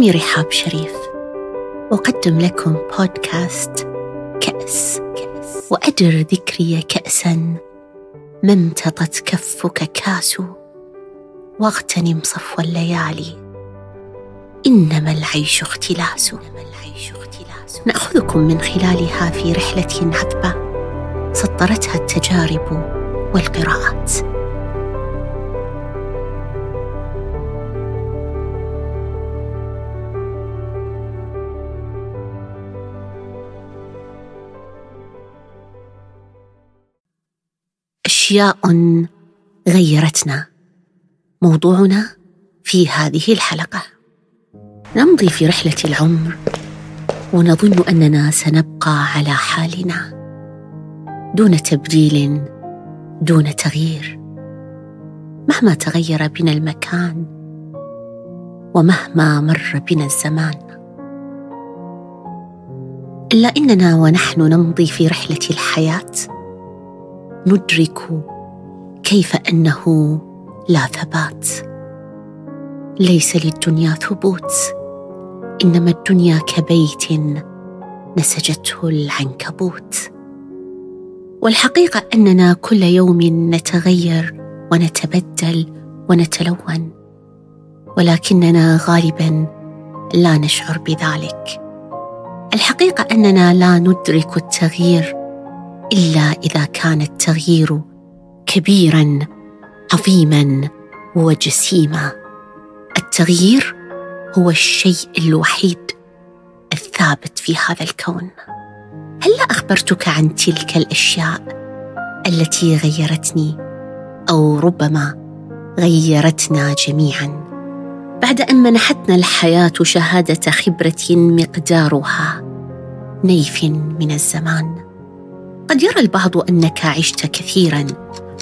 اسمي رحاب شريف. وأقدم لكم بودكاست كأس. وأدر ذكري كأسا. ما امتطت كفك كاس واغتنم صفو الليالي. إنما العيش اختلاس. نأخذكم من خلالها في رحلة عذبة. سطرتها التجارب والقراءات. أشياء غيرتنا. موضوعنا في هذه الحلقة. نمضي في رحلة العمر ونظن أننا سنبقى على حالنا دون تبديل دون تغيير. مهما تغير بنا المكان ومهما مر بنا الزمان. إلا إننا ونحن نمضي في رحلة الحياة ندرك كيف أنه لا ثبات. ليس للدنيا ثبوت إنما الدنيا كبيت نسجته العنكبوت. والحقيقة أننا كل يوم نتغير ونتبدل ونتلون ولكننا غالبا لا نشعر بذلك. الحقيقة أننا لا ندرك التغيير إلا إذا كان التغيير كبيرا عظيما وجسيما. التغيير هو الشيء الوحيد الثابت في هذا الكون. هل أخبرتك عن تلك الأشياء التي غيرتني؟ أو ربما غيرتنا جميعا. بعد أن منحتنا الحياة شهادة خبرة مقدارها نيف من الزمان. قد يرى البعض أنك عشت كثيرا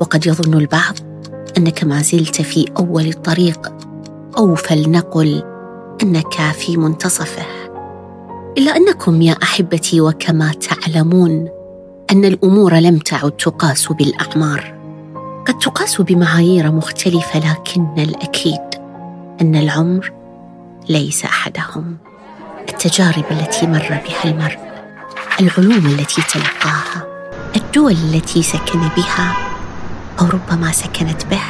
وقد يظن البعض أنك ما زلت في أول الطريق أو فلنقل أنك في منتصفه. إلا أنكم يا أحبتي وكما تعلمون أن الأمور لم تعد تقاس بالأعمار. قد تقاس بمعايير مختلفة لكن الأكيد أن العمر ليس أحدهم. التجارب التي مر بها المرء العلوم التي تلقاها. الدول التي سكن بها أو ربما سكنت به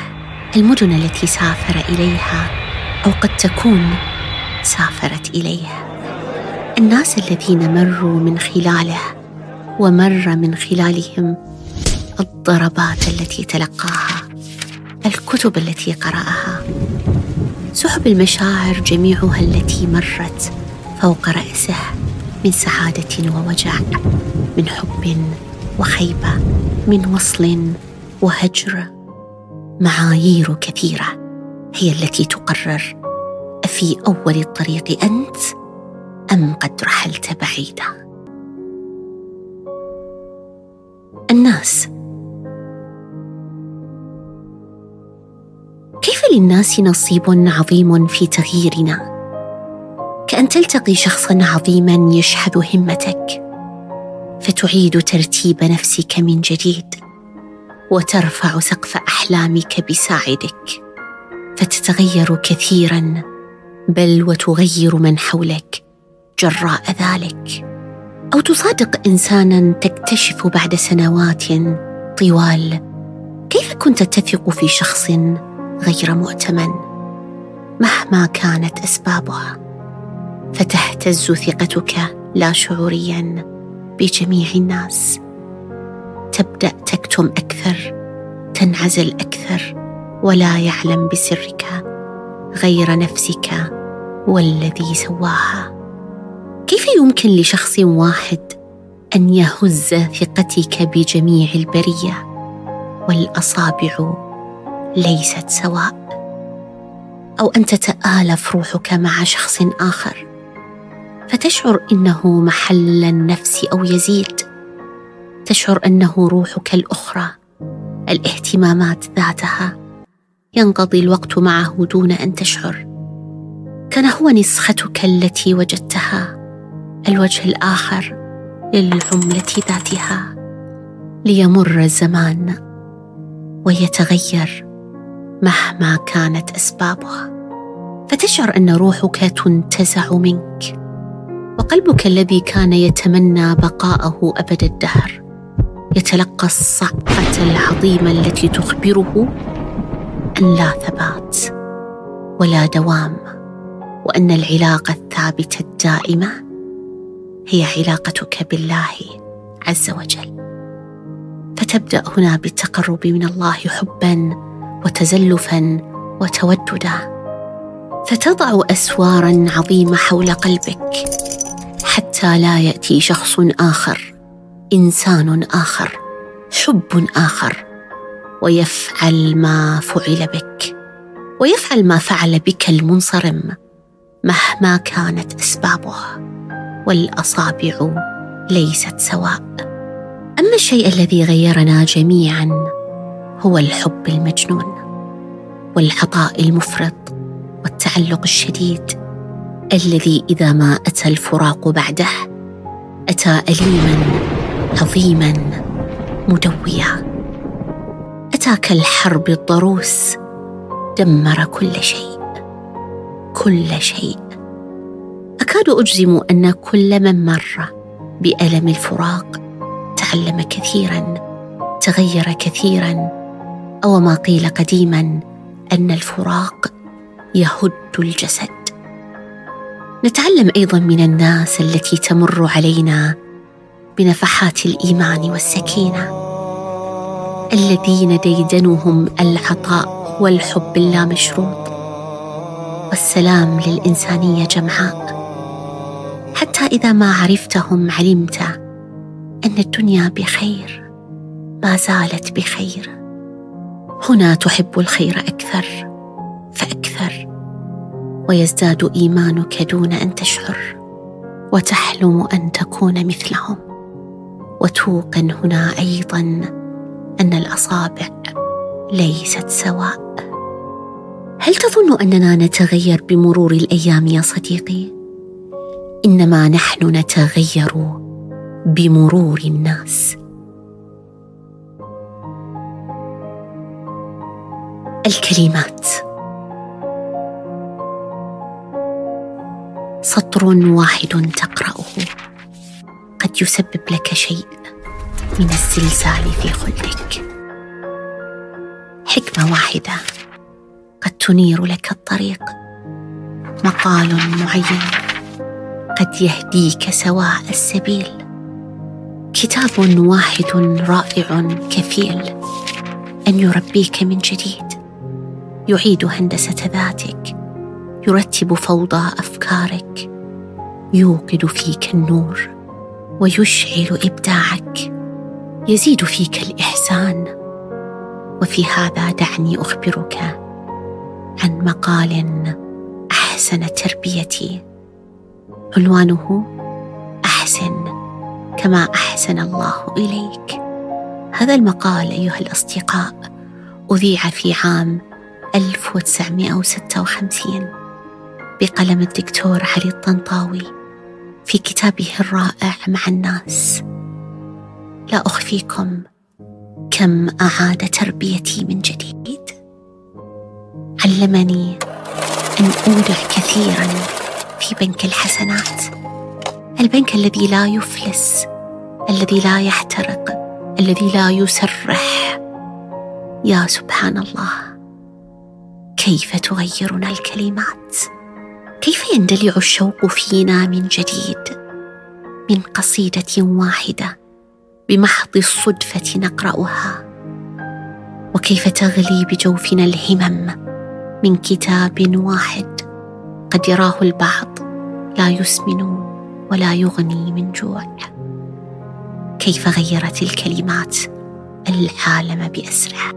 المدن التي سافر إليها أو قد تكون سافرت إليه. الناس الذين مروا من خلاله ومر من خلالهم الضربات التي تلقاها الكتب التي قرأها سحب المشاعر جميعها التي مرت فوق رأسه من سعادة ووجع من حب وخيبة من وصل وهجر معايير كثيرة هي التي تقرر أفي أول الطريق أنت أم قد رحلت بعيدا. الناس. كيف للناس نصيب عظيم في تغييرنا؟ كأن تلتقي شخصا عظيما يشحذ همتك. فتعيد ترتيب نفسك من جديد وترفع سقف أحلامك بساعدك فتتغير كثيرا بل وتغير من حولك جراء ذلك. أو تصادق انسانا تكتشف بعد سنوات طوال كيف كنت تثق في شخص غير مؤتمن؟ مهما كانت أسبابها فتهتز ثقتك لا شعوريا. بجميع الناس. تبدأ تكتم أكثر تنعزل أكثر ولا يعلم بسرك غير نفسك والذي سواها. كيف يمكن لشخص واحد أن يهز ثقتك بجميع البرية والأصابع ليست سواء؟ أو أن تتآلف روحك مع شخص آخر؟ فتشعر إنه محل النفس أو يزيد. تشعر أنه روحك الأخرى الاهتمامات ذاتها. ينقضي الوقت معه دون أن تشعر. كان هو نسختك التي وجدتها الوجه الآخر للعملة ذاتها. ليمر الزمان ويتغير مهما كانت أسبابها. فتشعر أن روحك تنتزع منك. وقلبك الذي كان يتمنى بقاءه أبد الدهر يتلقى الصعقة العظيمة التي تخبره أن لا ثبات ولا دوام وأن العلاقة الثابتة الدائمة هي علاقتك بالله عز وجل. فتبدأ هنا بالتقرب من الله حبا وتزلفا وتوددا. فتضع اسوارا عظيمة حول قلبك. حتى لا يأتي شخص آخر إنسان آخر حب آخر ويفعل ما فعل بك ويفعل ما فعل بك المنصرم مهما كانت اسبابه والأصابع ليست سواء. أما الشيء الذي غيرنا جميعا هو الحب المجنون والعطاء المفرط والتعلق الشديد الذي إذا ما أتى الفراق بعده أتى اليما عظيما مدويا. أتى كالحرب الضروس دمر كل شيء كل شيء. أكاد أجزم أن كل من مر بألم الفراق تعلم كثيرا تغير كثيرا أو ما قيل قديما أن الفراق يهد الجسد. نتعلم أيضا من الناس التي تمر علينا بنفحات الإيمان والسكينة. الذين ديدنهم العطاء والحب اللامشروط. والسلام للإنسانية جمعاء. حتى إذا ما عرفتهم علمت أن الدنيا بخير ما زالت بخير. هنا تحب الخير أكثر فأكثر. ويزداد إيمانك دون أن تشعر وتحلم أن تكون مثلهم. وتوقن هنا أيضا أن الأصابع ليست سواء. هل تظن أننا نتغير بمرور الأيام يا صديقي؟ إنما نحن نتغير بمرور الناس. الكلمات سطر واحد تقرأه. قد يسبب لك شيء من الزلزال في خلدك. حكمة واحدة. قد تنير لك الطريق. مقال معين. قد يهديك سواء السبيل. كتاب واحد رائع كفيل. أن يربيك من جديد. يعيد هندسة ذاتك. يرتب فوضى أفكارك يوقد فيك النور ويشعل إبداعك يزيد فيك الإحسان. وفي هذا دعني أخبرك عن مقال أحسن تربيتي. عنوانه أحسن كما أحسن الله إليك. هذا المقال أيها الأصدقاء أذيع في عام 1956 بقلم الدكتور علي الطنطاوي في كتابه الرائع مع الناس. لا أخفيكم كم أعاد تربيتي من جديد. علمني أن اودع كثيرا في بنك الحسنات. البنك الذي لا يفلس الذي لا يحترق الذي لا يسرح. يا سبحان الله كيف تغيرنا الكلمات؟ كيف يندلع الشوق فينا من جديد؟ من قصيدة واحدة بمحض الصدفة نقرأها. وكيف تغلي بجوفنا الهمم من كتاب واحد قد يراه البعض لا يسمن ولا يغني من جوع. كيف غيرت الكلمات العالم باسره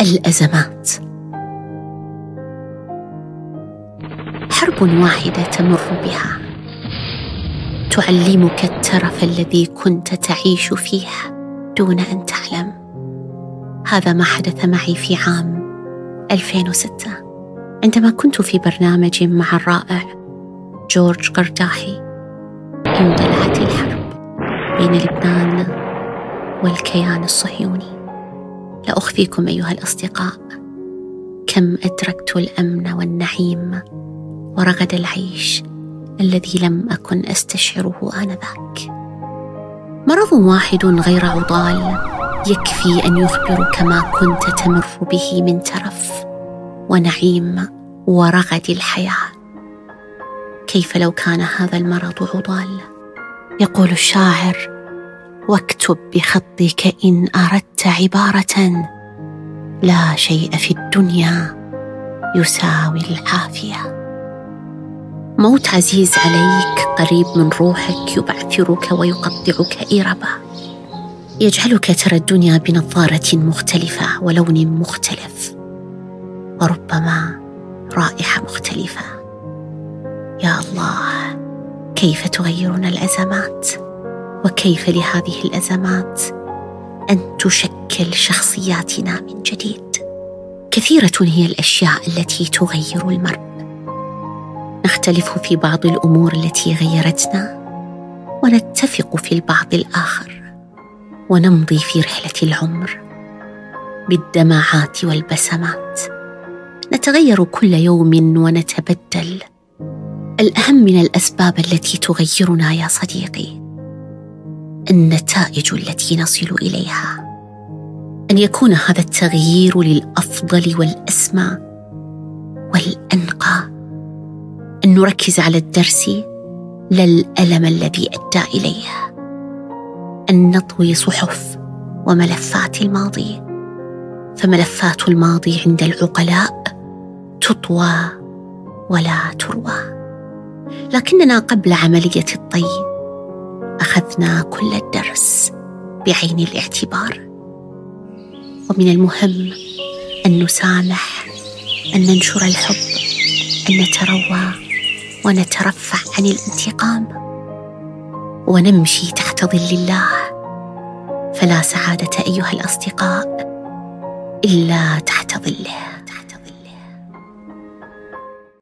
الأزمات حرب واحدة تمر بها. تعلمك الترف الذي كنت تعيش فيه دون أن تعلم. هذا ما حدث معي في عام 2006 عندما كنت في برنامج مع الرائع جورج قرداحي اندلعت الحرب بين لبنان والكيان الصهيوني. لا أخفيكم أيها الأصدقاء كم أدركت الأمن والنعيم ورغد العيش الذي لم أكن أستشعره آنذاك. مرض واحد غير عضال يكفي أن يخبرك ما كنت تمر به من ترف ونعيم ورغد الحياة. كيف لو كان هذا المرض عضال؟ يقول الشاعر واكتب بخطك إن أردت عبارة لا شيء في الدنيا يساوي العافية. موت عزيز عليك قريب من روحك يبعثرك ويقطعك إربا يجعلك ترى الدنيا بنظارة مختلفة ولون مختلف وربما رائحة مختلفة. يا الله كيف تغيرنا الأزمات؟ وكيف لهذه الأزمات أن تشكل شخصياتنا من جديد؟ كثيرة هي الأشياء التي تغير المرء. نختلف في بعض الأمور التي غيرتنا ونتفق في البعض الآخر ونمضي في رحلة العمر. بالدمعات والبسمات نتغير كل يوم ونتبدل. الأهم من الأسباب التي تغيرنا يا صديقي النتائج التي نصل إليها أن يكون هذا التغيير للأفضل والأسمى والأنقى. ان نركز على الدرس لا الألم الذي أدى اليه ان نطوي صحف وملفات الماضي. فملفات الماضي عند العقلاء تطوى ولا تروى. لكننا قبل عملية الطي أخذنا كل الدرس بعين الاعتبار. ومن المهم أن نسامح أن ننشر الحب أن نتروى. ونترفع عن الانتقام ونمشي تحت ظل الله. فلا سعادة أيها الأصدقاء إلا تحت ظله.